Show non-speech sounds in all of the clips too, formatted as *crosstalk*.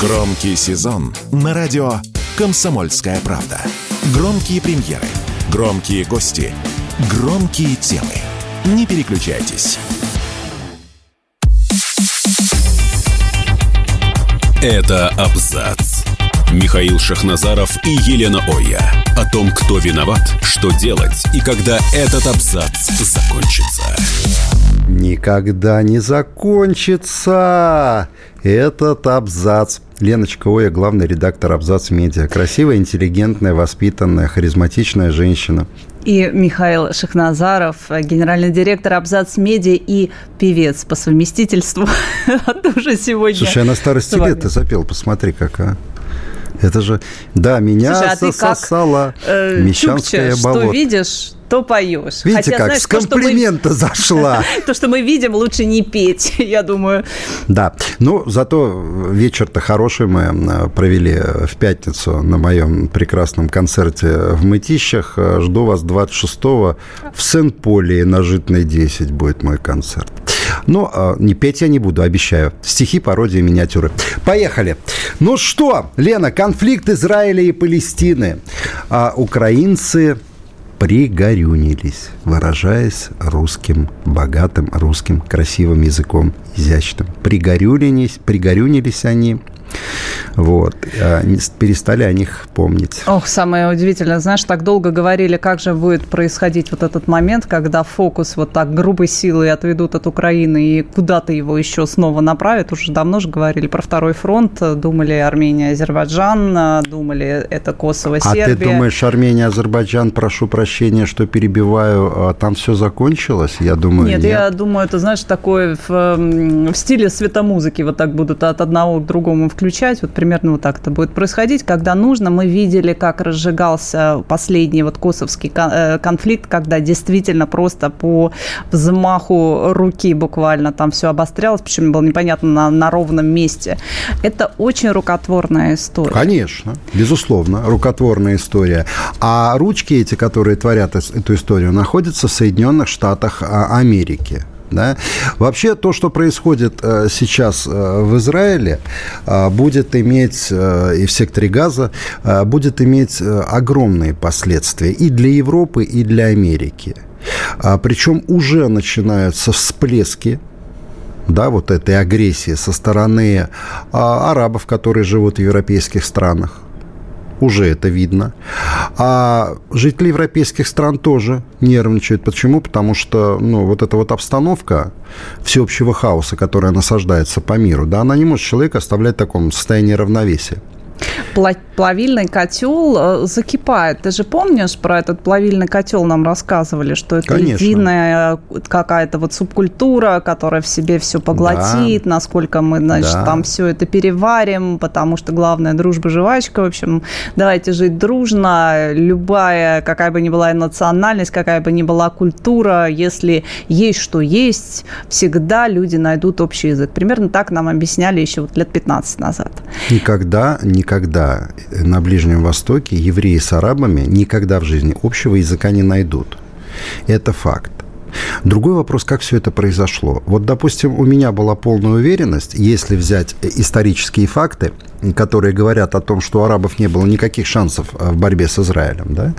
Громкий сезон на радио «Комсомольская правда». Громкие премьеры, громкие гости, громкие темы. Не переключайтесь. Это абзац. Михаил Шахназаров и Елена Оя. О том, кто виноват, что делать и когда этот абзац закончится. Никогда не закончится этот абзац. Леночка Оя, главный редактор «Абзац Медиа». Красивая, интеллигентная, воспитанная, харизматичная женщина. И Михаил Шахназаров, генеральный директор «Абзац Медиа» и певец по совместительству. *laughs* Тоже сегодня Слушай, я на старости лет ты запел, посмотри, какая. Это же, да, меня Слушай, а засосало как, э, Мещанское Чукча, болото. Что видишь, то поешь. Видите, Хотя, как знаешь, с комплимента то, *laughs* мы... зашла. То, что мы видим, лучше не петь, *laughs* я думаю. Да, ну, зато вечер-то хороший мы э, провели в пятницу на моем прекрасном концерте в Мытищах. Жду вас 26-го в Сен-Поле на Житной 10 будет мой концерт. Но ну, не петь я не буду, обещаю. Стихи, пародии, миниатюры. Поехали. Ну что, Лена, конфликт Израиля и Палестины. А украинцы пригорюнились, выражаясь русским, богатым русским, красивым языком, изящным. Пригорюнились, пригорюнились они – вот. А перестали о них помнить. Ох, самое удивительное, знаешь, так долго говорили, как же будет происходить вот этот момент, когда фокус вот так грубой силой отведут от Украины и куда-то его еще снова направят. Уже давно же говорили про второй фронт, думали Армения, Азербайджан, думали это Косово, Сербия. А ты думаешь, Армения, Азербайджан, прошу прощения, что перебиваю, а там все закончилось? Я думаю, нет. Нет, я думаю, это, знаешь, такое в, в стиле светомузыки вот так будут от одного к другому включать. Вот примерно вот так это будет происходить. Когда нужно, мы видели, как разжигался последний вот косовский э, конфликт, когда действительно просто по взмаху руки буквально там все обострялось, причем было непонятно на, на ровном месте. Это очень рукотворная история. Конечно, безусловно, рукотворная история. А ручки эти, которые творят эту историю, находятся в Соединенных Штатах а, Америки. Да? Вообще то, что происходит э, сейчас э, в Израиле, э, будет иметь и в секторе Газа, будет иметь огромные последствия и для Европы, и для Америки. А, Причем уже начинаются всплески да, вот этой агрессии со стороны а, арабов, которые живут в европейских странах уже это видно. А жители европейских стран тоже нервничают. Почему? Потому что ну, вот эта вот обстановка всеобщего хаоса, которая насаждается по миру, да, она не может человека оставлять в таком состоянии равновесия плавильный котел э, закипает. Ты же помнишь про этот плавильный котел нам рассказывали, что это Конечно. единая какая-то вот субкультура, которая в себе все поглотит, да. насколько мы, значит, да. там все это переварим, потому что главная дружба жвачка. В общем, давайте жить дружно. Любая, какая бы ни была национальность, какая бы ни была культура, если есть что есть, всегда люди найдут общий язык. Примерно так нам объясняли еще вот лет 15 назад. Никогда, никогда на Ближнем Востоке евреи с арабами никогда в жизни общего языка не найдут. Это факт. Другой вопрос, как все это произошло. Вот, допустим, у меня была полная уверенность, если взять исторические факты, которые говорят о том, что у арабов не было никаких шансов в борьбе с Израилем, да?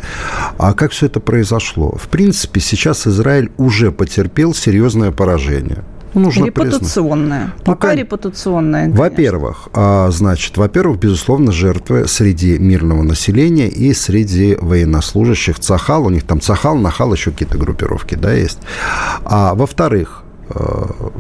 А как все это произошло? В принципе, сейчас Израиль уже потерпел серьезное поражение – нужно репутационная. Признать. Пока ну, репутационная. Во-первых, а, значит, во-первых, безусловно, жертвы среди мирного населения и среди военнослужащих. Цахал, у них там Цахал, Нахал, еще какие-то группировки, да, есть. А во-вторых,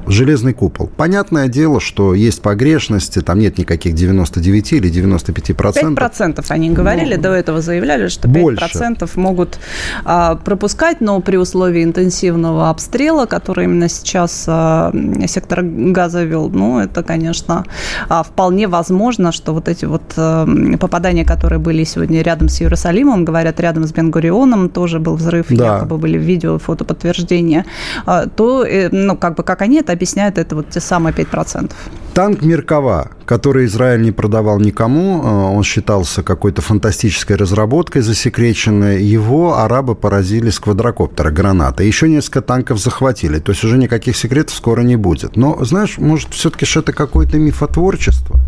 железный купол. Понятное дело, что есть погрешности, там нет никаких 99 или 95 процентов. 5 процентов они говорили, ну, до этого заявляли, что 5 больше. процентов могут а, пропускать, но при условии интенсивного обстрела, который именно сейчас а, сектор газа вел, ну, это, конечно, а, вполне возможно, что вот эти вот а, попадания, которые были сегодня рядом с Иерусалимом, говорят, рядом с Бенгурионом тоже был взрыв, да. якобы были видео, фото подтверждения, а, то, э, ну, как бы как они это объясняют, это вот те самые 5%. Танк Меркова, который Израиль не продавал никому, э, он считался какой-то фантастической разработкой засекреченной, его арабы поразили с квадрокоптера граната. Еще несколько танков захватили, то есть уже никаких секретов скоро не будет. Но, знаешь, может, все-таки это какое-то мифотворчество?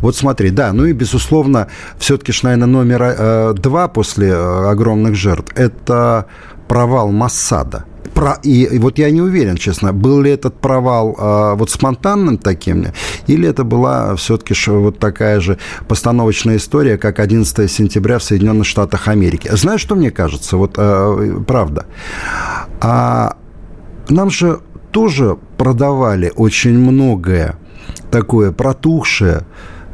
Вот смотри, да, ну и, безусловно, все-таки, наверное, номер э, два после э, огромных жертв – это провал Массада – про... И, вот я не уверен, честно, был ли этот провал а, вот спонтанным таким, или это была все-таки вот такая же постановочная история, как 11 сентября в Соединенных Штатах Америки. Знаешь, что мне кажется? Вот а, правда. А нам же тоже продавали очень многое такое протухшее,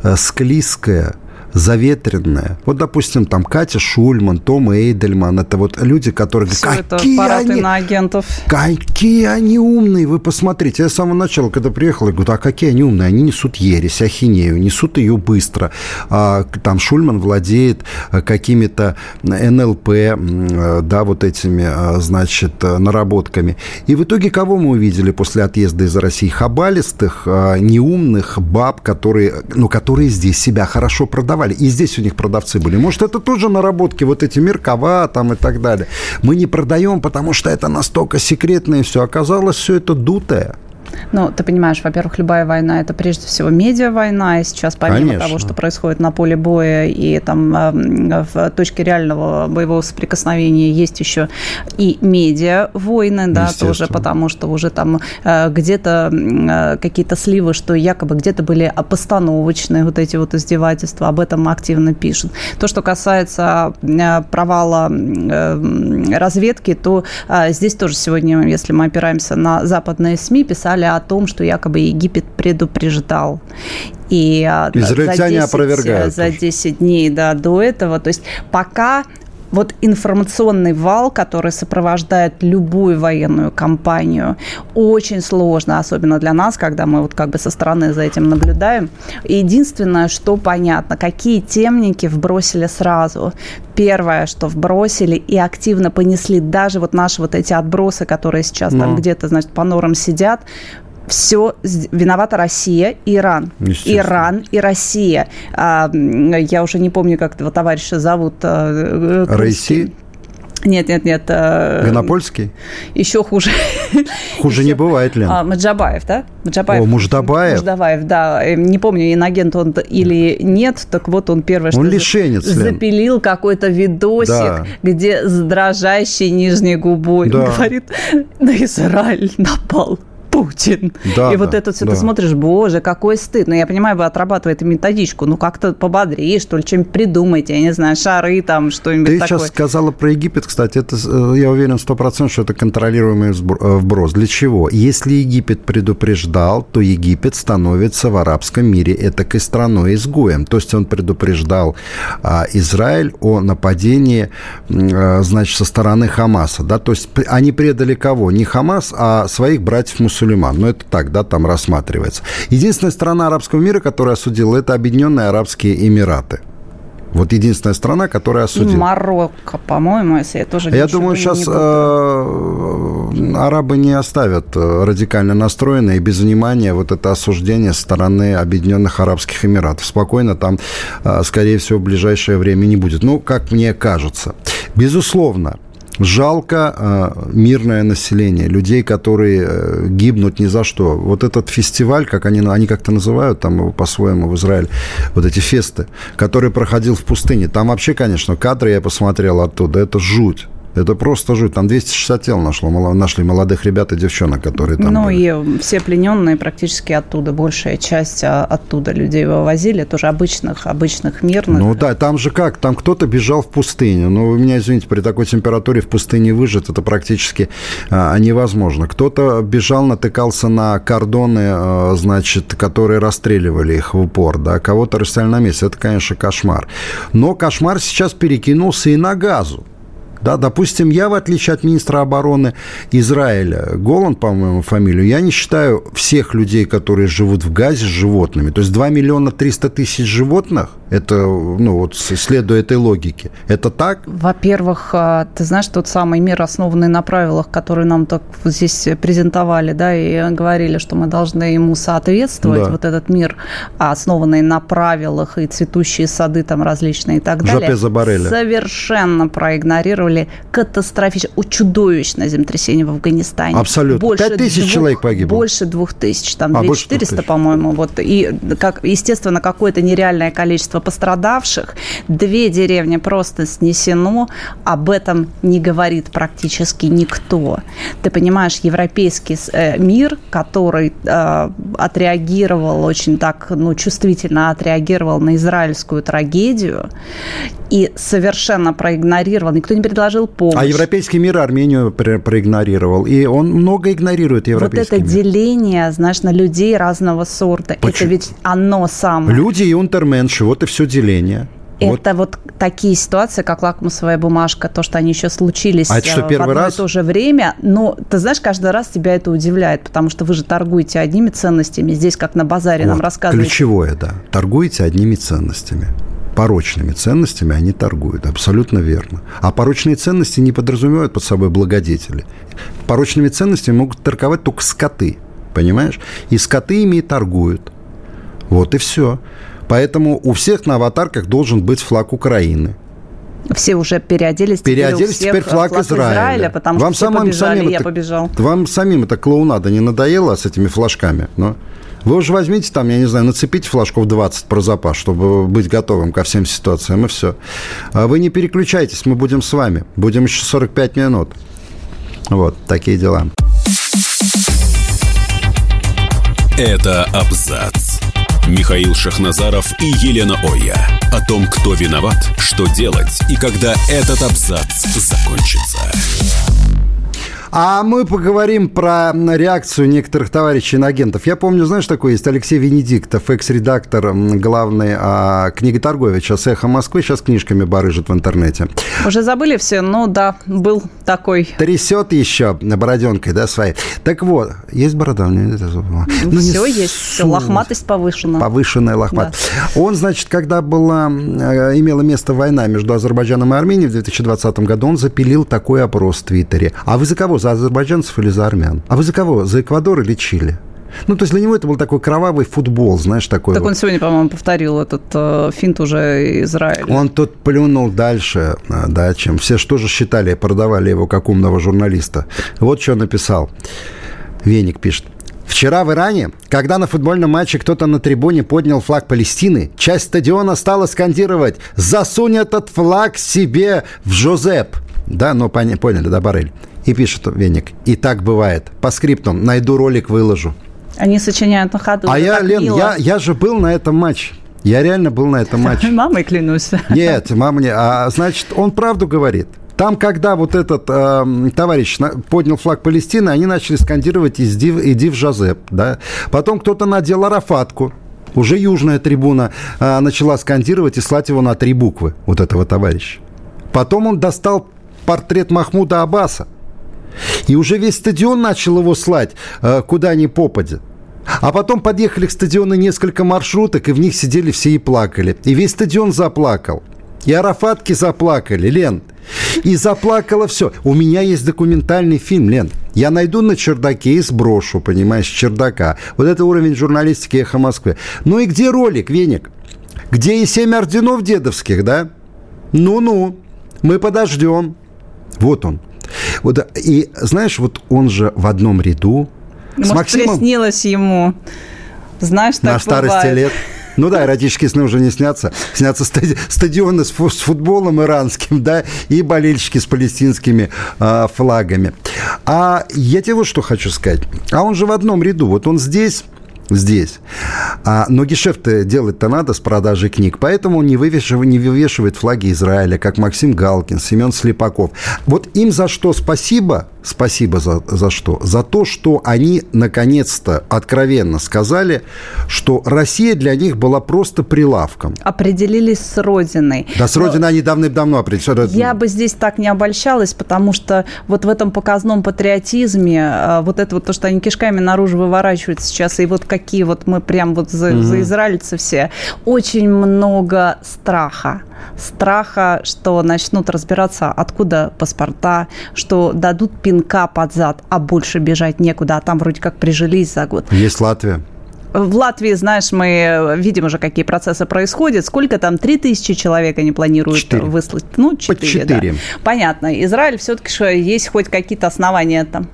э, склизкое, заветренная. Вот, допустим, там Катя Шульман, Том Эйдельман, это вот люди, которые говорят, какие они, на агентов. какие они умные, вы посмотрите. Я с самого начала, когда приехал, я говорю, а какие они умные? Они несут ересь, ахинею, несут ее быстро. А, там Шульман владеет э, какими-то НЛП, э, да, вот этими, э, значит, наработками. И в итоге кого мы увидели после отъезда из России? Хабалистых, неумных баб, которые, ну, которые здесь себя хорошо продавали продавали. И здесь у них продавцы были. Может, это тоже наработки, вот эти Меркова там и так далее. Мы не продаем, потому что это настолько секретно и все. Оказалось, все это дутое. Ну, ты понимаешь, во-первых, любая война – это прежде всего медиа-война, и сейчас помимо Конечно. того, что происходит на поле боя и там эм, в точке реального боевого соприкосновения, есть еще и медиа-войны, да, тоже потому что уже там э, где-то э, какие-то сливы, что якобы где-то были постановочные вот эти вот издевательства, об этом активно пишут. То, что касается провала разведки, то здесь тоже сегодня, если мы опираемся на западные СМИ, писали писали о том, что якобы Египет предупреждал. И а, Израильтяне за 10, опровергают. За 10 дней да, до этого. То есть пока вот информационный вал, который сопровождает любую военную кампанию, очень сложно, особенно для нас, когда мы вот как бы со стороны за этим наблюдаем. Единственное, что понятно, какие темники вбросили сразу. Первое, что вбросили и активно понесли даже вот наши вот эти отбросы, которые сейчас Но. там где-то, значит, по норам сидят, все виновата Россия и Иран. Иран и Россия. А, я уже не помню, как этого товарища зовут. А, э, Россия? Нет, нет, нет. Винопольский? Еще хуже. Хуже не бывает, Лен. А, Маджабаев, да? Маджабаев. О, Муждабаев? Муждабаев, да. Эм, не помню, инагент он или нет, так вот он первое, что... Он лишенец, Запилил какой-то видосик, да. где с дрожащей нижней губой да. говорит, на Израиль напал Путин. Да, и да, вот это все да. ты смотришь, боже, какой стыд. Ну, я понимаю, вы отрабатываете методичку, ну, как-то пободрее, что ли, чем придумайте, я не знаю, шары там, что-нибудь ты такое. Ты сейчас сказала про Египет, кстати, это, э, я уверен, сто процентов, что это контролируемый э, вброс. Для чего? Если Египет предупреждал, то Египет становится в арабском мире этакой страной-изгоем. То есть он предупреждал а, Израиль о нападении, а, значит, со стороны Хамаса, да, то есть они предали кого? Не Хамас, а своих братьев-мусульман Сулейман. Но это так, да, там рассматривается. Единственная страна арабского мира, которая осудила, это Объединенные Арабские Эмираты. Вот единственная страна, которая осудила. Марокко, по-моему, если я тоже Я думаю, сейчас э, арабы не оставят э, радикально настроенные и без внимания вот это осуждение стороны Объединенных Арабских Эмиратов. Спокойно там, э, скорее всего, в ближайшее время не будет. Ну, как мне кажется. Безусловно, Жалко э, мирное население, людей, которые э, гибнут ни за что. Вот этот фестиваль, как они, они как-то называют там его по-своему в Израиле, вот эти фесты, который проходил в пустыне. Там вообще, конечно, кадры я посмотрел оттуда, это жуть. Это просто жуть. Там 260 тел нашло, нашли молодых ребят и девчонок, которые там Ну были. и все плененные практически оттуда, большая часть а, оттуда людей вывозили, тоже обычных, обычных мирных. Ну да, там же как, там кто-то бежал в пустыню. Ну, вы меня извините, при такой температуре в пустыне выжить, это практически а, невозможно. Кто-то бежал, натыкался на кордоны, а, значит, которые расстреливали их в упор, да, кого-то расстреляли на месте. Это, конечно, кошмар. Но кошмар сейчас перекинулся и на газу. Да, допустим, я, в отличие от министра обороны Израиля, Голланд, по-моему, фамилию, я не считаю всех людей, которые живут в Газе, животными. То есть 2 миллиона 300 тысяч животных, это, ну, вот следуя этой логике. Это так? Во-первых, а, ты знаешь, тот самый мир, основанный на правилах, который нам так здесь презентовали, да, и говорили, что мы должны ему соответствовать, да. вот этот мир, основанный на правилах и цветущие сады там различные и так далее. Совершенно проигнорировали зафиксировали катастрофическое, чудовищное землетрясение в Афганистане. Абсолютно. Больше 5 тысяч двух, человек погибло. Больше двух тысяч, там а, 2400, по-моему. Вот. И, как, естественно, какое-то нереальное количество пострадавших. Две деревни просто снесено. Об этом не говорит практически никто. Ты понимаешь, европейский э, мир, который э, отреагировал очень так, ну, чувствительно отреагировал на израильскую трагедию и совершенно проигнорировал. Никто не предложил помощь. А европейский мир Армению проигнорировал. И он много игнорирует европейский Вот это мир. деление, знаешь, на людей разного сорта. Почему? Это ведь оно самое. Люди и унтерменши, вот и все деление. Это вот. вот такие ситуации, как лакмусовая бумажка, то, что они еще случились а это что, э, первый в одно раз? и то же время. Но ты знаешь, каждый раз тебя это удивляет, потому что вы же торгуете одними ценностями. Здесь, как на базаре, вот, нам рассказывают. Ключевое, да. Торгуете одними ценностями порочными ценностями они торгуют. Абсолютно верно. А порочные ценности не подразумевают под собой благодетели. Порочными ценностями могут торговать только скоты. Понимаешь? И скоты ими и торгуют. Вот и все. Поэтому у всех на аватарках должен быть флаг Украины. Все уже переоделись. Переоделись, теперь, теперь флаг, флаг Израиля. Израиля потому вам что самым, побежали, самим я это, побежал. Вам самим это клоунада не надоело с этими флажками? Но вы уже возьмите там, я не знаю, нацепите флажков 20 про запас, чтобы быть готовым ко всем ситуациям, и все. А вы не переключайтесь, мы будем с вами. Будем еще 45 минут. Вот, такие дела. Это абзац. Михаил Шахназаров и Елена Оя. О том, кто виноват, что делать и когда этот абзац закончится. А мы поговорим про реакцию некоторых товарищей на агентов. Я помню, знаешь, такой есть Алексей Венедиктов, экс-редактор, главный а, книготорговец, сейчас «Эхо Москвы», сейчас книжками барыжит в интернете. Уже забыли все, но да, был такой. Трясет еще бороденкой, да, своей. Так вот, есть борода? Ну, ну все не... есть, все, лохматость повышена. Повышенная лохматость. Да. Он, значит, когда была, э, имела место война между Азербайджаном и Арменией в 2020 году, он запилил такой опрос в Твиттере. А вы за кого? За азербайджанцев или за армян? А вы за кого? За Эквадор или Чили? Ну, то есть для него это был такой кровавый футбол, знаешь, такой. Так вот. он сегодня, по-моему, повторил этот э, финт уже Израиля. Он тут плюнул дальше, э, да, чем все что же считали, продавали его как умного журналиста. Вот что написал. Веник пишет. Вчера в Иране, когда на футбольном матче кто-то на трибуне поднял флаг Палестины, часть стадиона стала скандировать «Засунь этот флаг себе в Жозеп». Да, ну поняли, да, Барель? И пишет Веник. И так бывает. По скриптам. Найду ролик, выложу. Они сочиняют на ходу. А я, Лен, я, я же был на этом матче. Я реально был на этом *laughs* матче. Мамой клянусь. *laughs* Нет, мама не. А значит, он правду говорит. Там, когда вот этот э, товарищ на, поднял флаг Палестины, они начали скандировать «Иди, иди в Жозеп». Да? Потом кто-то надел арафатку. Уже южная трибуна э, начала скандировать и слать его на три буквы, вот этого товарища. Потом он достал портрет Махмуда Аббаса. И уже весь стадион начал его слать, э, куда ни попадет. А потом подъехали к стадиону несколько маршруток, и в них сидели все и плакали. И весь стадион заплакал. И арафатки заплакали, Лен. И заплакало все. У меня есть документальный фильм, Лен. Я найду на чердаке и сброшу, понимаешь, чердака. Вот это уровень журналистики «Эхо Москвы». Ну и где ролик, Веник? Где и семь орденов дедовских, да? Ну-ну, мы подождем. Вот он. Вот, и знаешь, вот он же в одном ряду Может, с Максимом... приснилось ему. Знаешь, так На старости бывает. лет. Ну да, эротические сны уже не снятся. Снятся стадионы с, футболом иранским, да, и болельщики с палестинскими э, флагами. А я тебе вот что хочу сказать. А он же в одном ряду. Вот он здесь, здесь. А, но гешефты делать-то надо с продажей книг, поэтому не вывешивает, не вывешивает флаги Израиля, как Максим Галкин, Семен Слепаков. Вот им за что спасибо, спасибо за, за что? За то, что они наконец-то откровенно сказали, что Россия для них была просто прилавком. Определились с Родиной. Да, с Родиной Но они давным-давно определились. Я бы здесь так не обольщалась, потому что вот в этом показном патриотизме, а, вот это вот то, что они кишками наружу выворачивают сейчас, и вот какие вот мы прям вот за, угу. за израильцы все, очень много страха страха, что начнут разбираться, откуда паспорта, что дадут пинка под зад, а больше бежать некуда, а там вроде как прижились за год. Есть Латвия. В Латвии, знаешь, мы видим уже, какие процессы происходят. Сколько там? Три тысячи человек они планируют 4. выслать? Ну, четыре, да. Понятно. Израиль все-таки что есть хоть какие-то основания там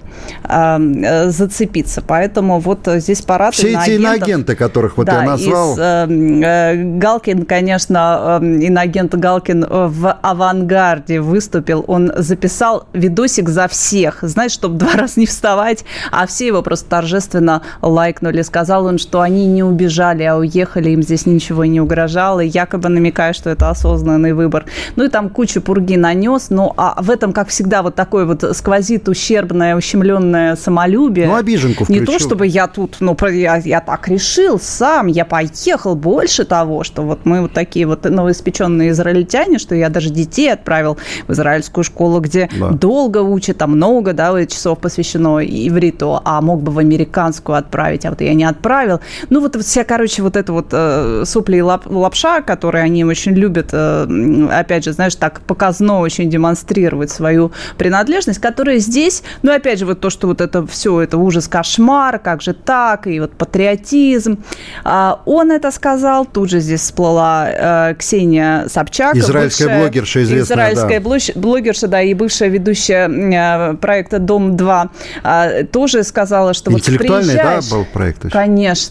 э, зацепиться. Поэтому вот здесь парад Все эти иноагенты, которых вот да, я назвал. Из, э, Галкин, конечно, иноагент Галкин в авангарде выступил. Он записал видосик за всех. Знаешь, чтобы два *laughs* раза не вставать, а все его просто торжественно лайкнули. Сказал он, что они не убежали, а уехали, им здесь ничего не угрожало, якобы намекая, что это осознанный выбор. Ну и там кучу пурги нанес, ну а в этом, как всегда, вот такой вот сквозит ущербное, ущемленное самолюбие. Ну, обиженку включил. Не то, чтобы я тут, ну, я, я так решил сам, я поехал. Больше того, что вот мы вот такие вот новоиспеченные израильтяне, что я даже детей отправил в израильскую школу, где да. долго учат, там много, да, часов посвящено ивриту, а мог бы в американскую отправить, а вот я не отправил. Ну, вот вся, короче, вот эта вот э, сопли и лап, лапша, которые они очень любят, э, опять же, знаешь, так показно очень демонстрировать свою принадлежность, которая здесь, ну, опять же, вот то, что вот это все, это ужас, кошмар, как же так, и вот патриотизм. А, он это сказал, тут же здесь всплыла э, Ксения Собчак. Израильская бывшая, блогерша известная, Израильская да. блогерша, да, и бывшая ведущая э, проекта «Дом-2» э, тоже сказала, что вот Интеллектуальный, да, был проект? Еще? Конечно.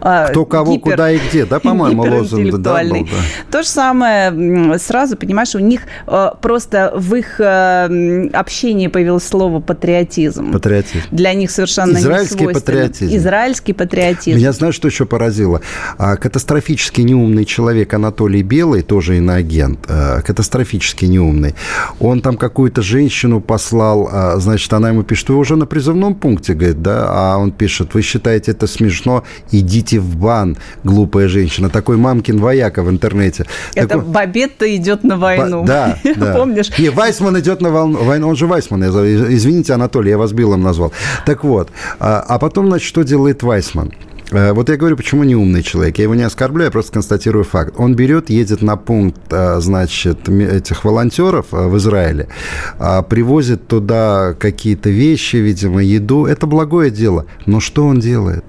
А, Кто кого, Гипер... куда и где, да, по-моему, лозунг да, был, да. То же самое сразу, понимаешь, у них э, просто в их э, общении появилось слово «патриотизм». Патриотизм. Для них совершенно Израильский патриотизм. Израильский патриотизм. Меня знаешь, что еще поразило? А, катастрофически неумный человек Анатолий Белый, тоже иноагент, э, катастрофически неумный. Он там какую-то женщину послал, а, значит, она ему пишет, вы уже на призывном пункте, говорит, да, а он пишет, вы считаете это смешно, идите в бан, глупая женщина. Такой мамкин вояка в интернете. Это так, Бабетта идет на войну. Ба- да, *laughs* да. Помнишь? Не, Вайсман идет на войну, он же Вайсман, извините, Анатолий, я вас Биллом назвал. Так вот, а, а потом, значит, что делает Вайсман? Э, вот я говорю, почему не умный человек. Я его не оскорбляю, я просто констатирую факт. Он берет, едет на пункт, э, значит, этих волонтеров э, в Израиле, привозит туда какие-то вещи, видимо, еду. Это благое дело. Но что он делает?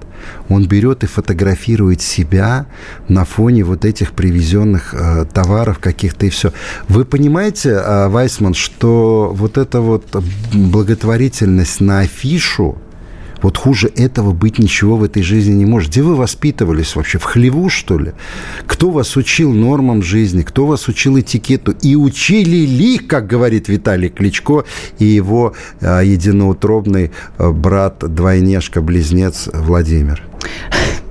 Он берет и фотографирует себя на фоне вот этих привезенных э, товаров каких-то и все. Вы понимаете, э, Вайсман, что вот эта вот благотворительность на афишу, вот хуже этого быть ничего в этой жизни не может. Где вы воспитывались вообще? В хлеву, что ли? Кто вас учил нормам жизни? Кто вас учил этикету? И учили ли, как говорит Виталий Кличко и его э, единоутробный э, брат-двойняшка-близнец Владимир?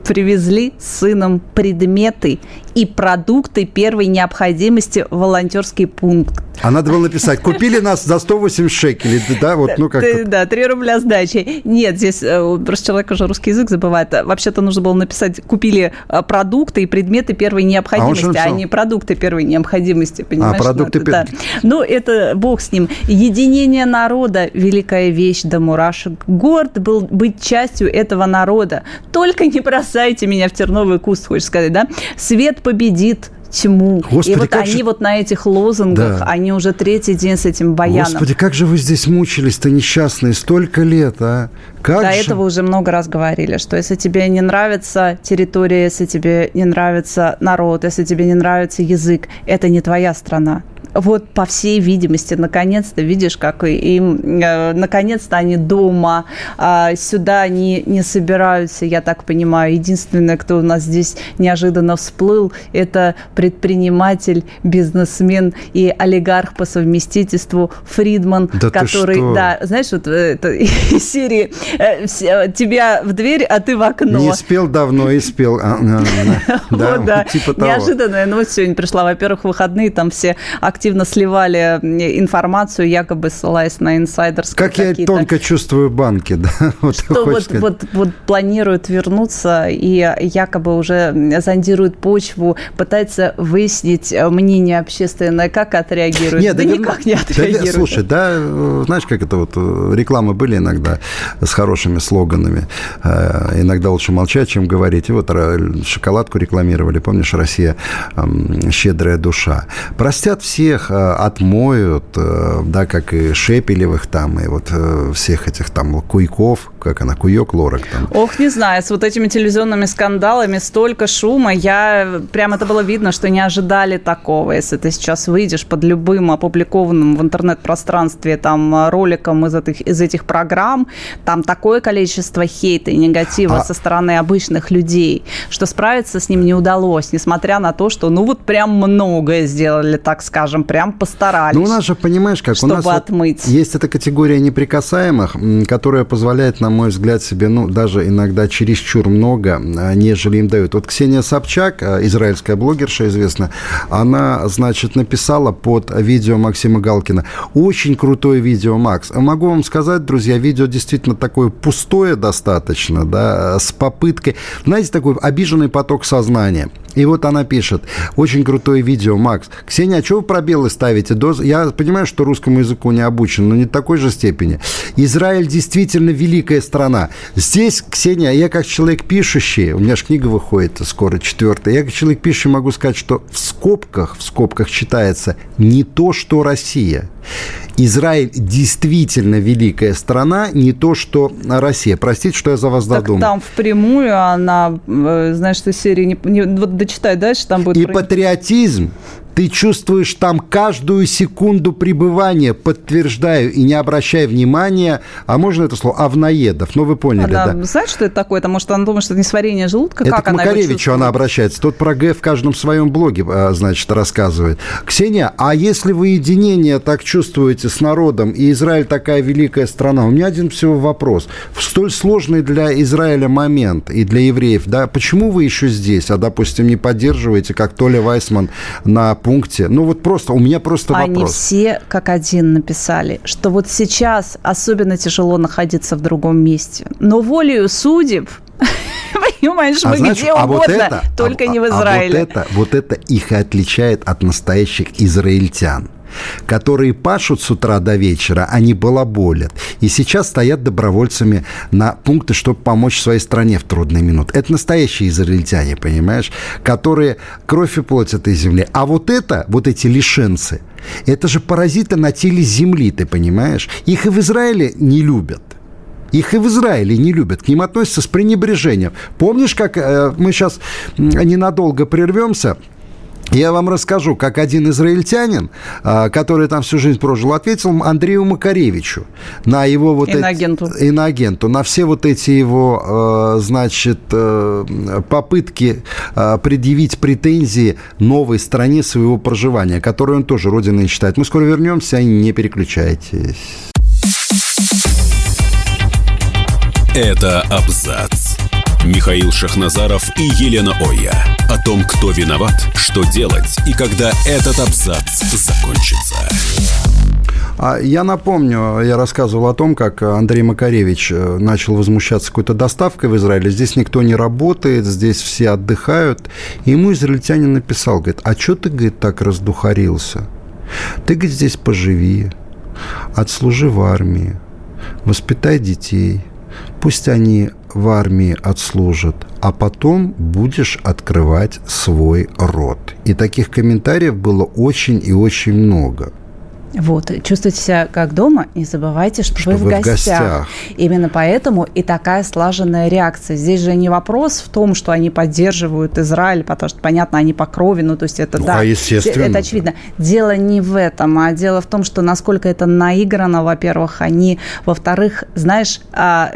привезли сыном предметы и продукты первой необходимости в волонтерский пункт. А надо было написать, купили нас за 180 шекелей, да, вот, ну как Да, 3 рубля сдачи. Нет, здесь э, просто человек уже русский язык забывает. Вообще-то нужно было написать, купили э, продукты и предметы первой необходимости, а, а не продукты первой необходимости, понимаешь? А, продукты первой. Да. Ну, это бог с ним. Единение народа – великая вещь до мурашек. Горд был быть частью этого народа. Только не бросайте меня в терновый куст, хочешь сказать, да? Свет победит тьму. Господи, и вот они же... вот на этих лозунгах, да. они уже третий день с этим баяном. Господи, как же вы здесь мучились-то несчастные столько лет, а? Как До же? этого уже много раз говорили, что если тебе не нравится территория, если тебе не нравится народ, если тебе не нравится язык, это не твоя страна вот по всей видимости, наконец-то видишь, как им, э, наконец-то они дома, а сюда они не собираются, я так понимаю. Единственное, кто у нас здесь неожиданно всплыл, это предприниматель, бизнесмен и олигарх по совместительству Фридман, да который, да, знаешь, вот э, это *laughs* из серии э, тебя в дверь, а ты в окно. Не спел давно и спел. А, а, да, *laughs* да. Типа новость сегодня пришла. Во-первых, выходные там все активно сливали информацию, якобы ссылаясь на инсайдерские Как я тонко чувствую банки, да? *laughs* Вот что вот, вот, вот планируют вернуться и якобы уже зондируют почву, пытаются выяснить э, мнение общественное, как отреагирует. Нет, да, да никак не отреагирует. Да, слушай, да, э, знаешь, как это вот, э, рекламы были иногда с хорошими слоганами. Иногда лучше молчать, чем говорить. И вот шоколадку рекламировали, помнишь, Россия щедрая душа. Простят все всех отмоют, да, как и Шепелевых там, и вот всех этих там Куйков, как она, Куек, Лорак там. Ох, не знаю, с вот этими телевизионными скандалами столько шума, я, прям это было видно, что не ожидали такого, если ты сейчас выйдешь под любым опубликованным в интернет-пространстве там роликом из этих, из этих программ, там такое количество хейта и негатива а... со стороны обычных людей, что справиться с ним не удалось, несмотря на то, что ну вот прям многое сделали, так скажем, прям постарались. Ну у нас же, понимаешь, как у нас отмыть. Вот есть эта категория неприкасаемых, которая позволяет нам мой взгляд, себе, ну, даже иногда чересчур много, а, нежели им дают. Вот Ксения Собчак, а, израильская блогерша известная, она, значит, написала под видео Максима Галкина. Очень крутое видео, Макс. Могу вам сказать, друзья, видео действительно такое пустое достаточно, да, с попыткой, знаете, такой обиженный поток сознания. И вот она пишет, очень крутое видео, Макс. Ксения, а что вы пробелы ставите? Я понимаю, что русскому языку не обучен, но не такой же степени. Израиль действительно великая страна. Здесь, Ксения, я как человек пишущий, у меня же книга выходит скоро, четвертая, я как человек пишущий могу сказать, что в скобках, в скобках читается не то, что Россия. Израиль действительно великая страна, не то, что Россия. Простите, что я за вас так додумал. там впрямую она, э, знаешь, что серии не, не вот дочитай дальше, там будет... И про... патриотизм ты чувствуешь там каждую секунду пребывания, подтверждаю, и не обращая внимания, а можно это слово, авноедов, ну вы поняли, она, да. Знаешь, что это такое? Потому что она думает, что это не сварение желудка, это как к она Макаревичу она обращается, тот про Г в каждом своем блоге, а, значит, рассказывает. Ксения, а если вы единение так чувствуете с народом, и Израиль такая великая страна, у меня один всего вопрос. В столь сложный для Израиля момент и для евреев, да, почему вы еще здесь, а, допустим, не поддерживаете, как Толя Вайсман на пункте. Ну вот просто, у меня просто Они вопрос. Они все как один написали, что вот сейчас особенно тяжело находиться в другом месте. Но волею судеб *laughs* Понимаешь, а мы знаешь, где а угодно, вот это, только а, не в Израиле. А вот это, вот это их и отличает от настоящих израильтян которые пашут с утра до вечера, они балаболят. И сейчас стоят добровольцами на пункты, чтобы помочь своей стране в трудные минуты. Это настоящие израильтяне, понимаешь, которые кровь и плоть этой земли. А вот это, вот эти лишенцы, это же паразиты на теле земли, ты понимаешь? Их и в Израиле не любят. Их и в Израиле не любят, к ним относятся с пренебрежением. Помнишь, как э, мы сейчас ненадолго прервемся? Я вам расскажу, как один израильтянин, а, который там всю жизнь прожил, ответил Андрею Макаревичу на его вот иноагенту. Эти, иноагенту, на все вот эти его, а, значит, э, попытки а, предъявить претензии новой стране своего проживания, которую он тоже родиной считает. Мы скоро вернемся, не переключайтесь. Это абзац. Михаил Шахназаров и Елена Оя. О том, кто виноват, что делать и когда этот абзац закончится. А я напомню, я рассказывал о том, как Андрей Макаревич э, начал возмущаться какой-то доставкой в Израиле. Здесь никто не работает, здесь все отдыхают. И ему израильтянин написал, говорит, а что ты, говорит, так раздухарился? Ты, говорит, здесь поживи, отслужи в армии, воспитай детей, пусть они в армии отслужат, а потом будешь открывать свой рот. И таких комментариев было очень и очень много. Вот, чувствуйте себя как дома, не забывайте, что, что вы, в, гостях. гостях. Именно поэтому и такая слаженная реакция. Здесь же не вопрос в том, что они поддерживают Израиль, потому что, понятно, они по крови, ну, то есть это, ну, да, а естественно. это очевидно. Дело не в этом, а дело в том, что насколько это наиграно, во-первых, они, во-вторых, знаешь, а,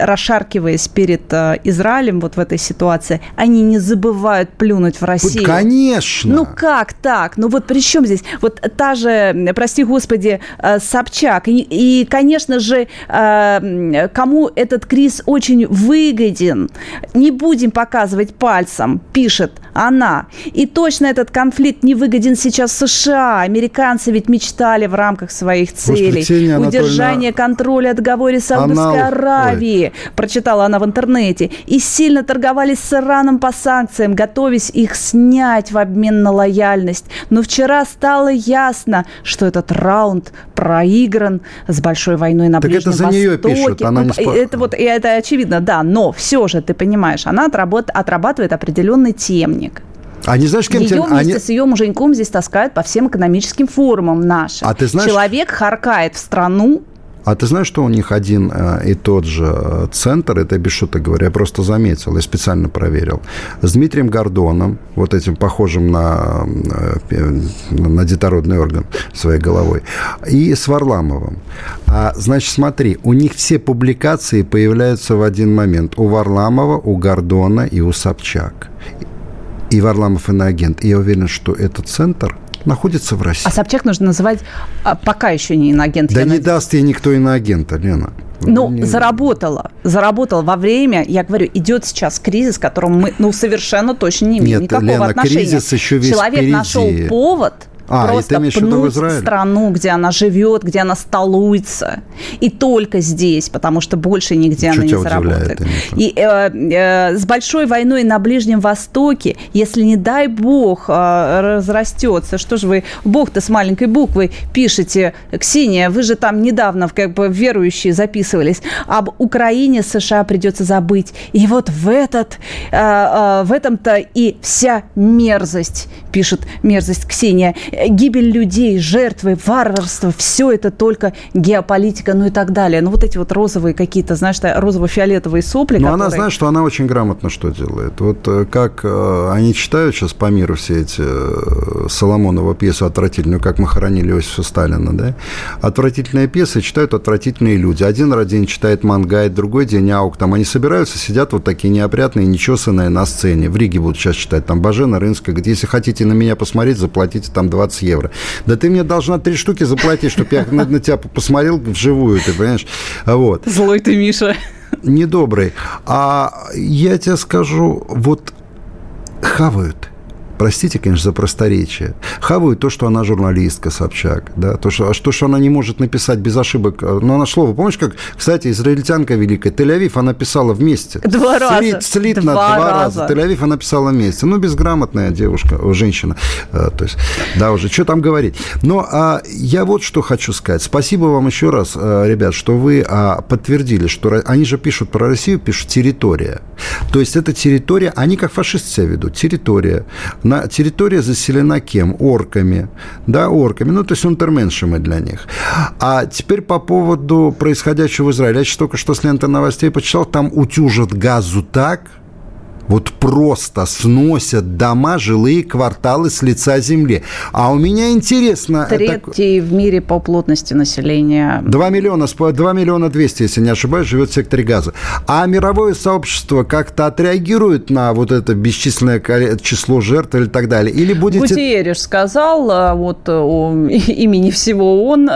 расшаркиваясь перед а, Израилем вот в этой ситуации, они не забывают плюнуть в Россию. Конечно. Ну, как так? Ну, вот при чем здесь? Вот та же прости господи, э, Собчак. И, и конечно же, э, кому этот криз очень выгоден, не будем показывать пальцем, пишет она. И точно этот конфликт не выгоден сейчас США. Американцы ведь мечтали в рамках своих целей. Господи, Удержание контроля от договора Саудовской Анал... Аравии. Ой. Прочитала она в интернете. И сильно торговались с Ираном по санкциям, готовясь их снять в обмен на лояльность. Но вчера стало ясно, что этот раунд проигран с большой войной на так Ближнем это за Востоке. Нее пишут, она ну, не спор... Это вот, это очевидно, да, но все же, ты понимаешь, она отработ... отрабатывает определенный темник. Они знаешь, кем Ее тем... вместе они... с ее муженьком здесь таскают по всем экономическим форумам нашим. А ты знаешь... Человек харкает в страну, а ты знаешь, что у них один э, и тот же э, центр, это без шуток говоря, я просто заметил, я специально проверил, с Дмитрием Гордоном, вот этим похожим на, э, на детородный орган своей головой, и с Варламовым. А, значит, смотри, у них все публикации появляются в один момент. У Варламова, у Гордона и у Собчак. И Варламов иноагент. И я уверен, что этот центр – находится в России. А Собчак нужно называть а, пока еще не иноагент. Да не надеюсь. даст ей никто иноагента, Лена. Ну, не... заработала. Заработала во время, я говорю, идет сейчас кризис, к которому мы, ну, совершенно точно не имеем Нет, никакого Лена, отношения. кризис еще весь Человек впереди. нашел повод а, просто и ты пнуть страну, где она живет, где она столуется. И только здесь, потому что больше нигде Чуть она не заработает. И э, э, с большой войной на Ближнем Востоке, если, не дай бог, э, разрастется, что же вы, бог-то с маленькой буквы пишете, Ксения, вы же там недавно, как бы верующие, записывались, об Украине США придется забыть. И вот в этот, э, э, в этом-то и вся мерзость, пишет мерзость Ксения гибель людей, жертвы, варварство, все это только геополитика, ну и так далее. Ну вот эти вот розовые какие-то, знаешь, розово-фиолетовые сопли. Но которые... она знает, что она очень грамотно что делает. Вот э, как э, они читают сейчас по миру все эти э, Соломонова пьесу отвратительную, как мы хоронили Иосифа Сталина, да? Отвратительные пьесы читают отвратительные люди. Один день читает мангайт, другой день аук. Там они собираются, сидят вот такие неопрятные, нечесанные на сцене. В Риге будут сейчас читать. Там Бажена Рынская говорит, если хотите на меня посмотреть, заплатите там 20 20 евро. Да ты мне должна три штуки заплатить, чтобы я на, на тебя посмотрел вживую, ты понимаешь? Вот. Злой ты, Миша. Недобрый. А я тебе скажу, вот хавают простите, конечно, за просторечие, хавают то, что она журналистка, Собчак, да, то, что, а то, что она не может написать без ошибок. Но она слово, помнишь, как, кстати, израильтянка великая, Тель-Авив она писала вместе. Два раза. Слит, слитно два, два раза. раза. Тель-Авив она писала вместе. Ну, безграмотная девушка, женщина. А, то есть, да, уже, что там говорить. Но а, я вот что хочу сказать. Спасибо вам еще раз, а, ребят, что вы а, подтвердили, что они же пишут про Россию, пишут территория. То есть, это территория, они как фашисты себя ведут, территория на территория заселена кем? Орками. Да, орками. Ну, то есть унтерменшами для них. А теперь по поводу происходящего в Израиле. Я сейчас только что с ленты новостей почитал, там утюжат газу так, вот просто сносят дома, жилые кварталы с лица земли. А у меня интересно... Третий это... в мире по плотности населения. 2 миллиона, 2 миллиона 200, если не ошибаюсь, живет в секторе газа. А мировое сообщество как-то отреагирует на вот это бесчисленное число жертв или так далее? Или будете... Гутиериш сказал а, вот о *laughs* имени всего он,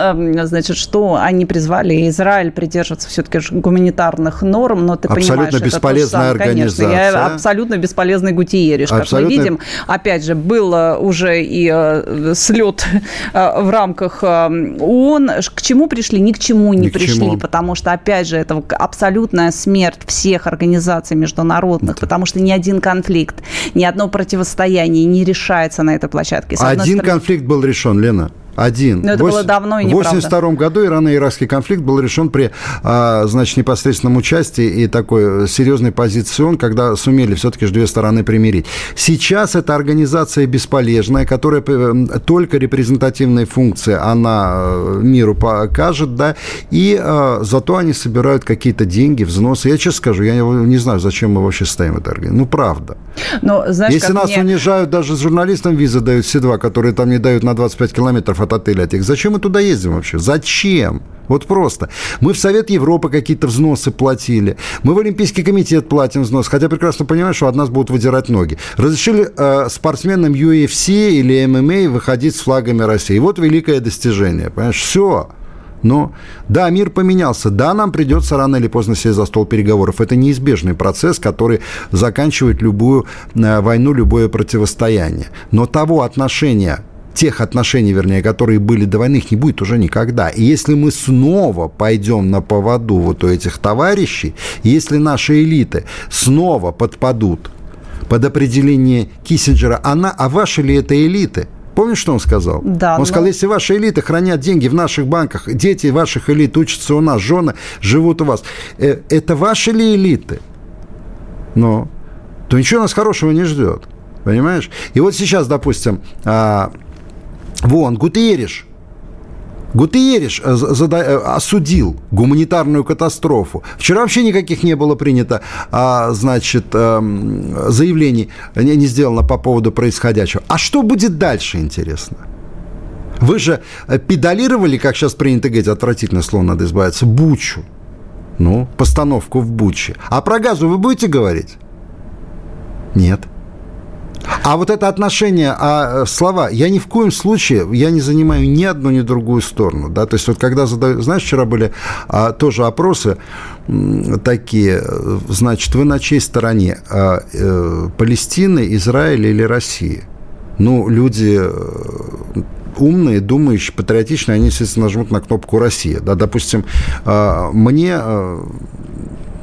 значит, что они призвали Израиль придерживаться все-таки гуманитарных норм, но ты Абсолютно понимаешь, бесполезная это организация. Конечно, я абсолютно бесполезный Гутиериш, как Абсолютно... мы видим. Опять же, был уже и э, слет э, в рамках э, ООН. К чему пришли? Ни к чему не Ни пришли, чему. потому что, опять же, это абсолютная смерть всех организаций международных, это... потому что ни один конфликт, ни одно противостояние не решается на этой площадке. Один стороны... конфликт был решен, Лена. Один. Но это 8, было давно и В 1982 году ирано-иракский конфликт был решен при, а, значит, непосредственном участии и такой серьезной позиции он, когда сумели все-таки две стороны примирить. Сейчас эта организация бесполезная, которая э, только репрезентативные функции она э, миру покажет, да, и а, зато они собирают какие-то деньги, взносы. Я честно скажу, я не знаю, зачем мы вообще стоим в этой организации. Ну, правда. Но, знаешь, Если нас мне... унижают, даже журналистам визы дают все два, которые там не дают на 25 километров от отеля этих. Зачем мы туда ездим вообще? Зачем? Вот просто. Мы в Совет Европы какие-то взносы платили. Мы в Олимпийский комитет платим взнос. Хотя прекрасно понимаем, что от нас будут выдирать ноги. Разрешили э, спортсменам UFC или ММА выходить с флагами России. Вот великое достижение. Понимаешь? Все. Но да, мир поменялся. Да, нам придется рано или поздно сесть за стол переговоров. Это неизбежный процесс, который заканчивает любую э, войну, любое противостояние. Но того отношения тех отношений, вернее, которые были до войны, их не будет уже никогда. И если мы снова пойдем на поводу вот у этих товарищей, если наши элиты снова подпадут под определение Киссинджера, она, а ваши ли это элиты? Помнишь, что он сказал? Да. Он но... сказал, если ваши элиты хранят деньги в наших банках, дети ваших элит учатся у нас, жены живут у вас, э, это ваши ли элиты? Но то ничего нас хорошего не ждет. Понимаешь? И вот сейчас, допустим, а, вон, Гутериш, Гутерриш э, э, осудил гуманитарную катастрофу. Вчера вообще никаких не было принято, а, значит, эм, заявлений не сделано по поводу происходящего. А что будет дальше, интересно? Вы же э, педалировали, как сейчас принято говорить, отвратительное слово надо избавиться, Бучу. Ну, постановку в Буче. А про газу вы будете говорить? Нет. А вот это отношение, а слова, я ни в коем случае, я не занимаю ни одну, ни другую сторону, да, то есть вот когда задаю, знаешь, вчера были а, тоже опросы такие, значит, вы на чьей стороне, а, э, Палестины, Израиля или России? Ну, люди э, умные, думающие, патриотичные, они, естественно, нажмут на кнопку «Россия». Да, допустим, а, мне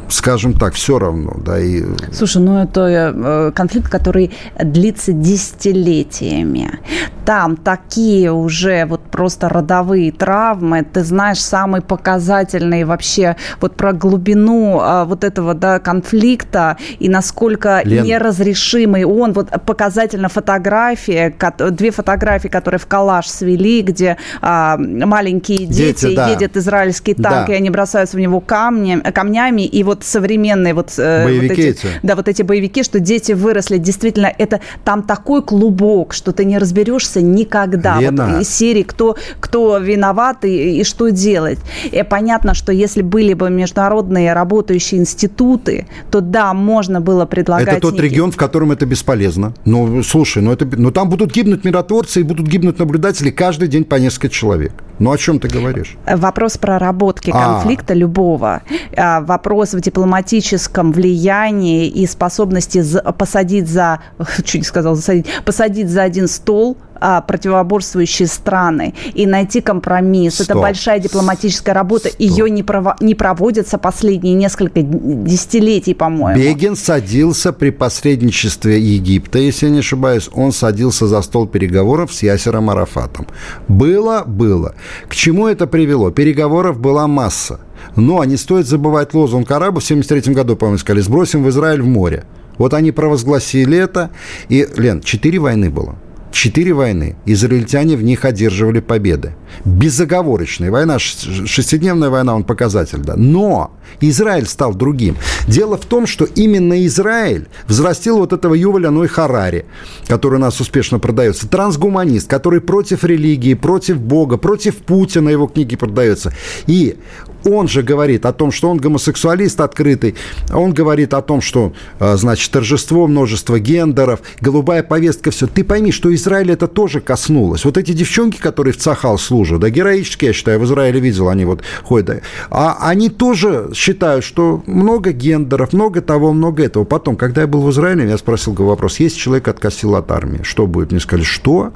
скажем так, все равно, да, и... Слушай, ну это э, конфликт, который длится десятилетиями. Там такие уже вот просто родовые травмы, ты знаешь, самые показательные вообще вот про глубину а, вот этого, да, конфликта и насколько Лен... неразрешимый он, вот показательно фотографии, две фотографии, которые в коллаж свели, где а, маленькие дети, дети да. едет израильский танк, да. и они бросаются в него камни, камнями, и вот вот современные вот, э, боевики вот эти, да, вот эти боевики, что дети выросли, действительно, это там такой клубок, что ты не разберешься никогда. Лена. Вот из серии кто, кто виноват и, и что делать. И понятно, что если были бы международные работающие институты, то да, можно было предлагать... Это тот некие... регион, в котором это бесполезно. Ну, слушай, ну, это, ну там будут гибнуть миротворцы и будут гибнуть наблюдатели каждый день по несколько человек. Ну, о чем ты говоришь? Вопрос проработки а. конфликта а. любого. Вопрос в дипломатическом влиянии и способности посадить за, *laughs* чуть не сказал, засадить, посадить за один стол а, противоборствующие страны и найти компромисс. Стоп. Это большая дипломатическая работа. Стоп. Ее не, прово- не проводятся последние несколько десятилетий, по-моему. Бегин садился при посредничестве Египта, если я не ошибаюсь. Он садился за стол переговоров с Ясером Арафатом. Было, было. К чему это привело? Переговоров была масса. Но не стоит забывать лозунг араба в 1973 году, по-моему, сказали, сбросим в Израиль в море. Вот они провозгласили это. И, Лен, четыре войны было. Четыре войны. Израильтяне в них одерживали победы. Безоговорочная война, шестидневная война, он показатель, да. Но Израиль стал другим. Дело в том, что именно Израиль взрастил вот этого Юваля Ной Харари, который у нас успешно продается. Трансгуманист, который против религии, против Бога, против Путина, его книги продаются. И он же говорит о том, что он гомосексуалист открытый. Он говорит о том, что, а, значит, торжество множества гендеров, голубая повестка, все. Ты пойми, что Израиль это тоже коснулось. Вот эти девчонки, которые в Цахал служат, да, героические, я считаю, в Израиле видел, они вот ходят. А они тоже считают, что много гендеров, много того, много этого. Потом, когда я был в Израиле, я спросил вопрос, есть человек откосил от армии, что будет? Мне сказали, что?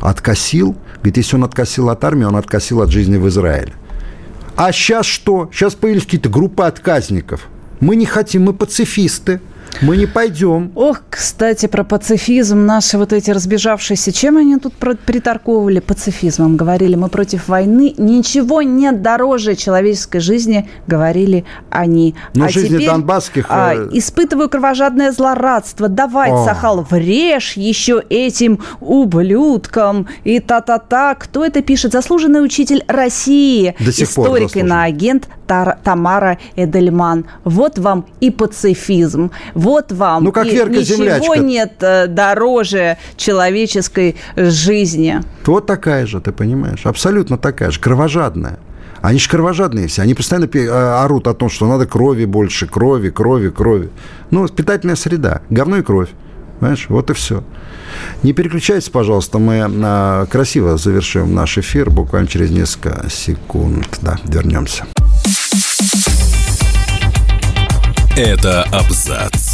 Откосил? Говорит, если он откосил от армии, он откосил от жизни в Израиле. А сейчас что? Сейчас появились какие-то группы отказников. Мы не хотим, мы пацифисты. Мы не пойдем. Ох, кстати, про пацифизм. Наши вот эти разбежавшиеся, чем они тут приторговывали пацифизмом? Говорили, мы против войны. Ничего нет дороже человеческой жизни, говорили они. Но а жизни теперь, донбасских... А, э, испытываю кровожадное злорадство. Давай, О. Сахал, врежь еще этим ублюдкам. И та-та-та. Кто это пишет? Заслуженный учитель России. До сих Историк и на агент Тамара Эдельман. Вот вам и пацифизм. Вот вам. Ну, как и Верка ничего Землячка. нет э, дороже человеческой жизни. Вот такая же, ты понимаешь. Абсолютно такая же. Кровожадная. Они же кровожадные все. Они постоянно э, орут о том, что надо крови больше, крови, крови, крови. Ну, питательная среда. Говно и кровь. Понимаешь? Вот и все. Не переключайтесь, пожалуйста. Мы а, красиво завершим наш эфир буквально через несколько секунд. Да, вернемся. Это абзац.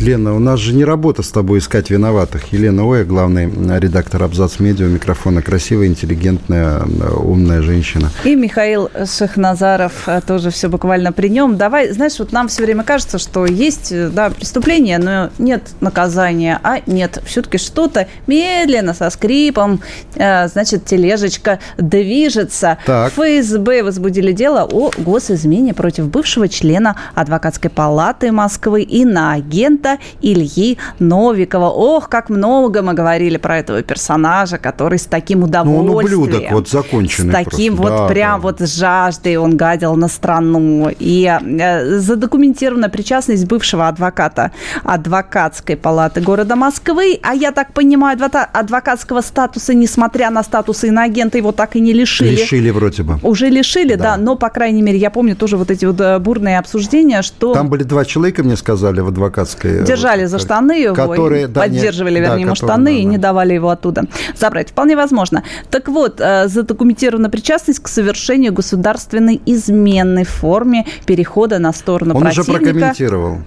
Лена, у нас же не работа с тобой искать виноватых. Елена Оя, главный редактор Абзац Медиа, микрофона красивая, интеллигентная, умная женщина. И Михаил Шахназаров э, тоже все буквально при нем. Давай, знаешь, вот нам все время кажется, что есть да, преступление, но нет наказания, а нет, все-таки что-то медленно, со скрипом, э, значит, тележечка движется. Так. ФСБ возбудили дело о госизмене против бывшего члена адвокатской палаты Москвы и на агента Ильи Новикова. Ох, как много мы говорили про этого персонажа, который с таким удовольствием... Ну, он ублюдок, вот законченный С таким просто. вот да, прям да. вот жаждой он гадил на страну. И э, задокументирована причастность бывшего адвоката адвокатской палаты города Москвы. А я так понимаю, адвокатского статуса, несмотря на статус иноагента, его так и не лишили. Лишили вроде бы. Уже лишили, да. да, но, по крайней мере, я помню тоже вот эти вот э, бурные обсуждения, что... Там были два человека, мне сказали, в адвокатской Держали за штаны его, которые, да, поддерживали, не, вернее, да, ему штаны да, и не давали его оттуда забрать. Вполне возможно. Так вот, э, задокументирована причастность к совершению государственной измены в форме перехода на сторону Он противника. Он уже прокомментировал.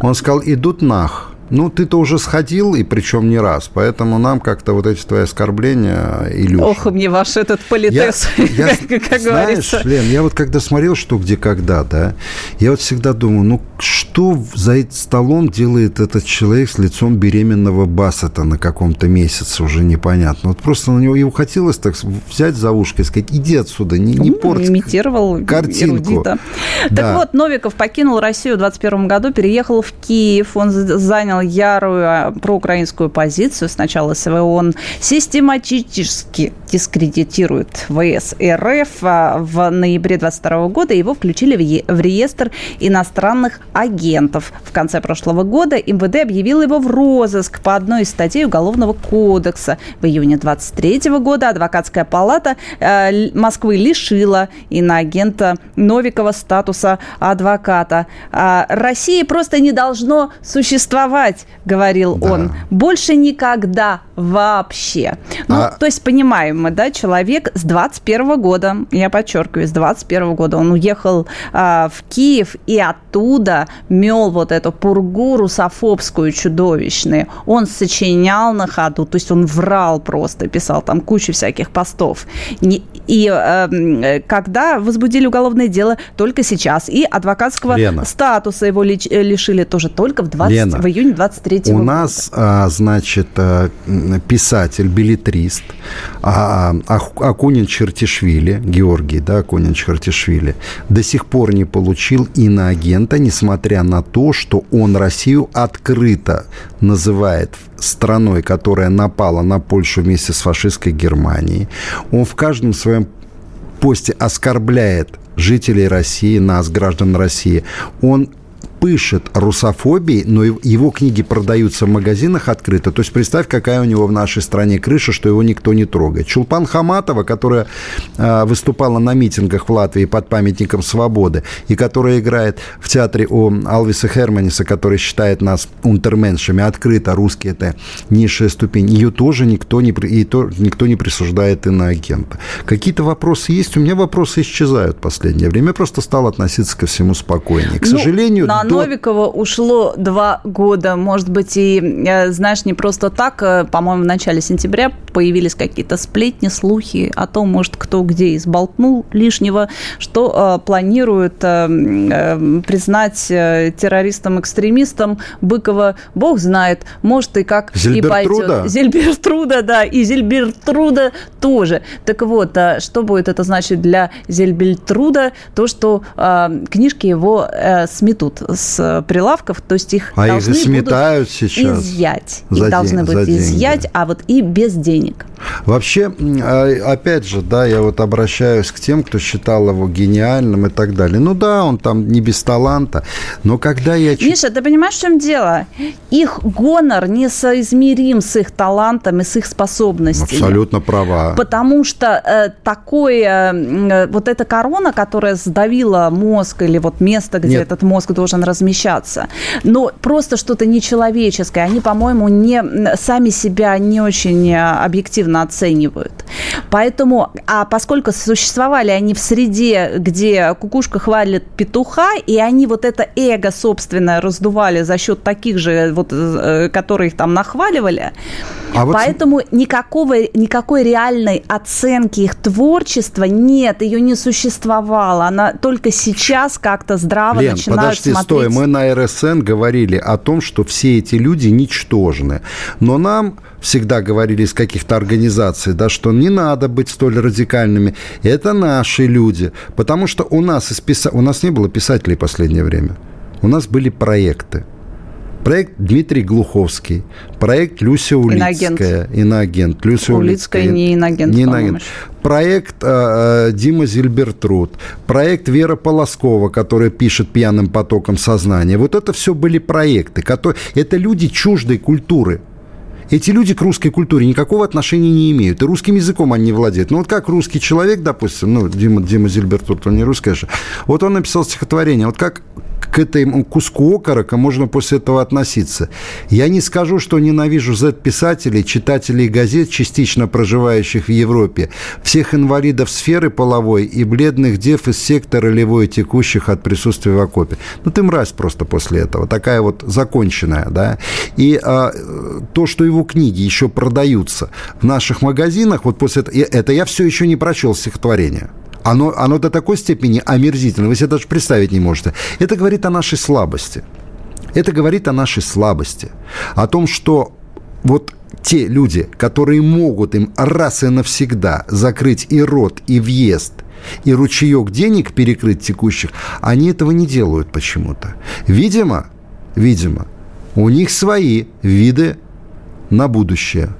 Он сказал, идут нах. Ну, ты-то уже сходил, и причем не раз, поэтому нам как-то вот эти твои оскорбления, Илюша... Ох, мне ваш этот политес, я, я, *laughs* как, как знаешь, говорится. Лен, я вот когда смотрел «Что, где, когда», да, я вот всегда думаю, ну, что за столом делает этот человек с лицом беременного Бассета на каком-то месяце, уже непонятно. Вот просто на него его хотелось так взять за ушко и сказать, иди отсюда, не, не ну, порть имитировал картинку. Эрудита. Да. Так вот, Новиков покинул Россию в 2021 году, переехал в Киев, он занял ярую а, проукраинскую позицию. Сначала СВО систематически дискредитирует ВС РФ. А в ноябре 2022 года его включили в реестр иностранных агентов. В конце прошлого года МВД объявил его в розыск по одной из статей Уголовного кодекса. В июне 2023 года адвокатская палата э, Москвы лишила иноагента Новикова статуса адвоката. А России просто не должно существовать делать, говорил да. он, больше никогда вообще. Ну, а... то есть понимаем мы, да, человек с 21 года, я подчеркиваю, с 21 года он уехал а, в Киев и оттуда мел вот эту пургу русофобскую чудовищную. Он сочинял на ходу, то есть он врал просто, писал там кучу всяких постов. И э, когда возбудили уголовное дело только сейчас, и адвокатского Лена. статуса его лишили тоже только в, 20, Лена, в июне 23 -го У года. нас, а, значит, а, писатель, билетрист а, Акунин Чертишвили, Георгий, да, Акунин Чертишвили, до сих пор не получил иноагента, несмотря на то, что он Россию открыто называет страной, которая напала на Польшу вместе с фашистской Германией. Он в каждом своем посте оскорбляет жителей России, нас, граждан России. Он пышет русофобией, но его книги продаются в магазинах открыто. То есть представь, какая у него в нашей стране крыша, что его никто не трогает. Чулпан Хаматова, которая э, выступала на митингах в Латвии под памятником свободы, и которая играет в театре у Алвиса Херманиса, который считает нас унтерменшами, открыто русские это низшая ступень, ее тоже никто не, и то, никто не присуждает иноагента. Какие-то вопросы есть? У меня вопросы исчезают в последнее время. Я просто стал относиться ко всему спокойнее. К ну, сожалению, на. Новикова ушло два года. Может быть, и, э, знаешь, не просто так. Э, по-моему, в начале сентября появились какие-то сплетни, слухи о том, может, кто где изболтнул лишнего, что э, планирует э, э, признать э, террористом-экстремистом Быкова. Бог знает, может, и как Зельбертруда? и пойдет. Зельбертруда, да, и Зельбертруда тоже. Так вот, что будет это значить для Зельбертруда? То, что э, книжки его э, сметут с прилавков, то есть их а должны их сметают будут сейчас изъять. За их день, должны будут изъять, а вот и без денег. Вообще, а, опять же, да, я вот обращаюсь к тем, кто считал его гениальным и так далее. Ну да, он там не без таланта, но когда я... Миша, ты понимаешь, в чем дело? Их гонор несоизмерим с их талантом и с их способностями. Абсолютно права. Потому что э, такое, э, вот эта корона, которая сдавила мозг, или вот место, где Нет. этот мозг должен размещаться. Но просто что-то нечеловеческое. Они, по-моему, не, сами себя не очень э, объективно оценивают. Поэтому, а поскольку существовали они в среде, где кукушка хвалит петуха, и они вот это эго собственное раздували за счет таких же, вот, э, которые их там нахваливали, а поэтому вот... никакого, никакой реальной оценки их творчества нет, ее не существовало. Она только сейчас как-то здраво Лен, начинают подожди, смотреть. Стой, мы на РСН говорили о том, что все эти люди ничтожны. Но нам всегда говорили из каких-то организаций, да, что не надо быть столь радикальными. Это наши люди. Потому что у нас, из писа... у нас не было писателей в последнее время. У нас были проекты. Проект Дмитрий Глуховский, проект Люся Улицкая, иноагент. иноагент. Люся Улицкая, Улицкая не иноагент, не иноагент. Проект э, э, Дима Зильбертруд, проект Вера Полоскова, которая пишет «Пьяным потоком сознания». Вот это все были проекты. Которые, это люди чуждой культуры. Эти люди к русской культуре никакого отношения не имеют. И русским языком они не владеют. Ну, вот как русский человек, допустим, ну, Дима, Дима Зильберт, он не русский, конечно. Вот он написал стихотворение. Вот как к этому куску окорока можно после этого относиться. Я не скажу, что ненавижу Z-писателей, читателей газет, частично проживающих в Европе, всех инвалидов сферы половой и бледных дев из сектора ролевой, текущих от присутствия в окопе. Ну, ты мразь просто после этого, такая вот законченная, да. И а, то, что его книги еще продаются в наших магазинах, вот после этого, это я все еще не прочел стихотворение оно, оно до такой степени омерзительно, вы себе даже представить не можете. Это говорит о нашей слабости. Это говорит о нашей слабости. О том, что вот те люди, которые могут им раз и навсегда закрыть и рот, и въезд, и ручеек денег перекрыть текущих, они этого не делают почему-то. Видимо, видимо, у них свои виды на будущее.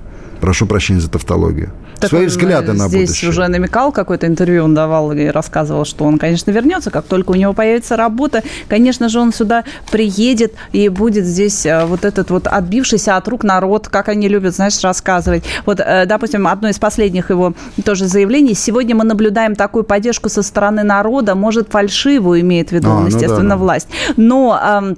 Прошу прощения за тавтологию свои взгляды на здесь будущее. уже намекал, какое-то интервью он давал и рассказывал, что он, конечно, вернется, как только у него появится работа, конечно же, он сюда приедет и будет здесь э, вот этот вот отбившийся от рук народ, как они любят, знаешь, рассказывать. Вот, э, допустим, одно из последних его тоже заявлений. Сегодня мы наблюдаем такую поддержку со стороны народа, может, фальшивую имеет в виду, а, ну естественно, да, да. власть. Но Э,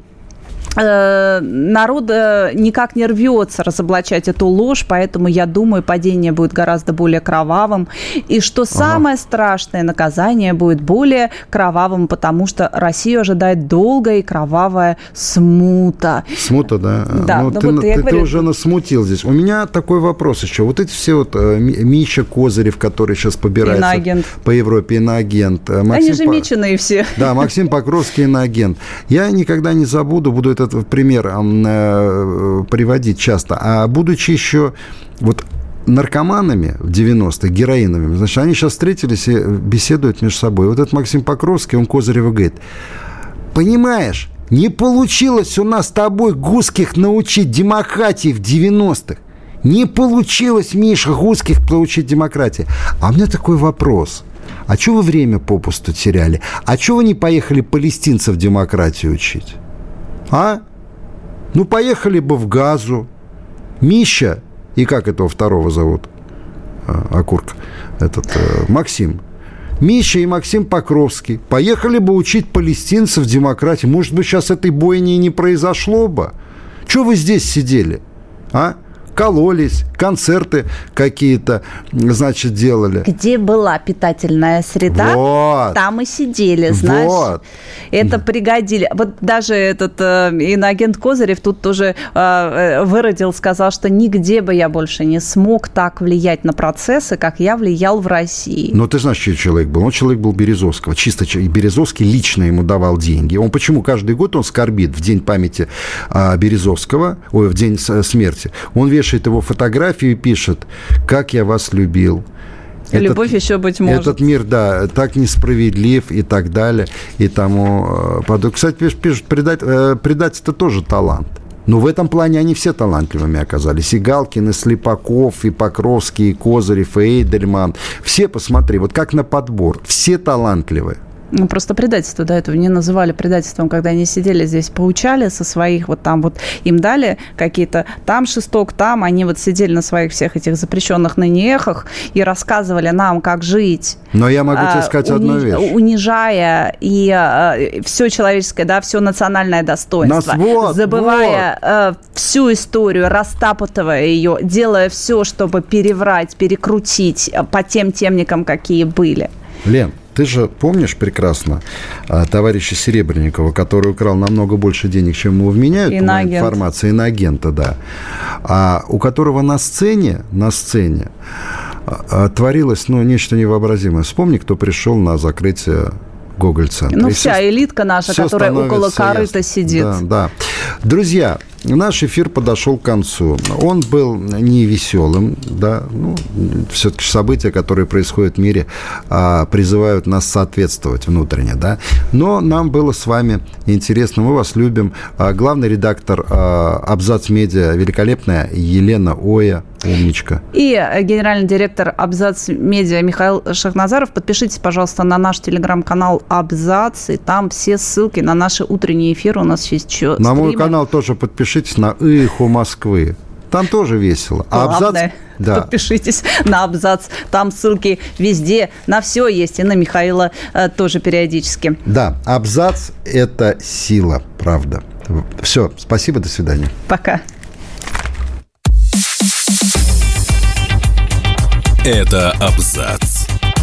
народ э, никак не рвется разоблачать эту ложь, поэтому я думаю, падение будет гораздо более кровавым. И что самое ага. страшное, наказание будет более кровавым, потому что Россию ожидает долгая и кровавая смута. Смута, да. Да, ну, ну, ты, вот ты, говорю... ты уже насмутил здесь. У меня такой вопрос еще. Вот эти все вот э, Миша Козырев, который сейчас побирается иноагент. по Европе, иноагент. Максим Они же По... меченые все. Да, Максим Покровский иноагент. Я никогда не забуду, буду это этот пример э, приводить часто. А будучи еще вот наркоманами в 90-х, героиновыми, значит, они сейчас встретились и беседуют между собой. Вот этот Максим Покровский, он Козырева говорит, понимаешь, не получилось у нас с тобой гусских научить демократии в 90-х. Не получилось, Миша, гусских научить демократии. А у меня такой вопрос. А что вы время попусту теряли? А что вы не поехали палестинцев демократию учить? А? Ну, поехали бы в Газу. Мища, и как этого второго зовут? А, Окурка. Этот, э, Максим. Миша и Максим Покровский поехали бы учить палестинцев демократии. Может быть, сейчас этой бойни не произошло бы. Чего вы здесь сидели? А? Кололись, концерты какие-то, значит, делали. Где была питательная среда, вот. там и сидели, знаешь. Вот. Это пригодили. Вот даже этот э, иноагент Козырев тут тоже э, э, выродил, сказал, что нигде бы я больше не смог так влиять на процессы, как я влиял в России. Но ты знаешь, чей человек был? Он человек был Березовского. Чисто Березовский лично ему давал деньги. Он почему каждый год он скорбит в день памяти э, Березовского, ой, в день смерти. Он вешает его фотографию и пишет, как я вас любил. Этот, Любовь еще быть может. Этот мир, да, так несправедлив и так далее, и тому э, подобное. Кстати, пишут, предать, э, предать это тоже талант. Но в этом плане они все талантливыми оказались. И Галкин, и Слепаков, и Покровский, и Козырев, и Эйдельман. Все, посмотри, вот как на подбор. Все талантливые. Ну, просто предательство до этого не называли предательством, когда они сидели здесь, поучали со своих, вот там вот им дали какие-то, там шесток, там, они вот сидели на своих всех этих запрещенных ныне эхах и рассказывали нам, как жить. Но я могу тебе а, сказать уни- одну вещь. Унижая и э, все человеческое, да, все национальное достоинство. Нас, вот, забывая вот. Э, всю историю, растапотывая ее, делая все, чтобы переврать, перекрутить по тем темникам, какие были. Лен, ты же помнишь прекрасно а, товарища Серебренникова, который украл намного больше денег, чем ему вменяют, Иноагент. по информации, иноагента, да, а у которого на сцене, на сцене а, а, творилось, ну, нечто невообразимое. Вспомни, кто пришел на закрытие Гоголь-центра. Ну, вся все, элитка наша, которая около корыта ясно. сидит. Да, да. Друзья, Наш эфир подошел к концу. Он был не веселым, да, ну, все-таки события, которые происходят в мире, а, призывают нас соответствовать внутренне, да. Но нам было с вами интересно, мы вас любим. А, главный редактор а, Абзац Медиа великолепная Елена Оя, умничка. И генеральный директор Абзац Медиа Михаил Шахназаров. Подпишитесь, пожалуйста, на наш телеграм-канал Абзац, и там все ссылки на наши утренние эфиры. У нас есть еще На стримы. мой канал тоже подпишитесь подпишитесь на «Эхо Москвы». Там тоже весело. А абзац... да. подпишитесь на абзац. Там ссылки везде, на все есть. И на Михаила э, тоже периодически. Да, абзац – это сила, правда. Все, спасибо, до свидания. Пока. Это абзац.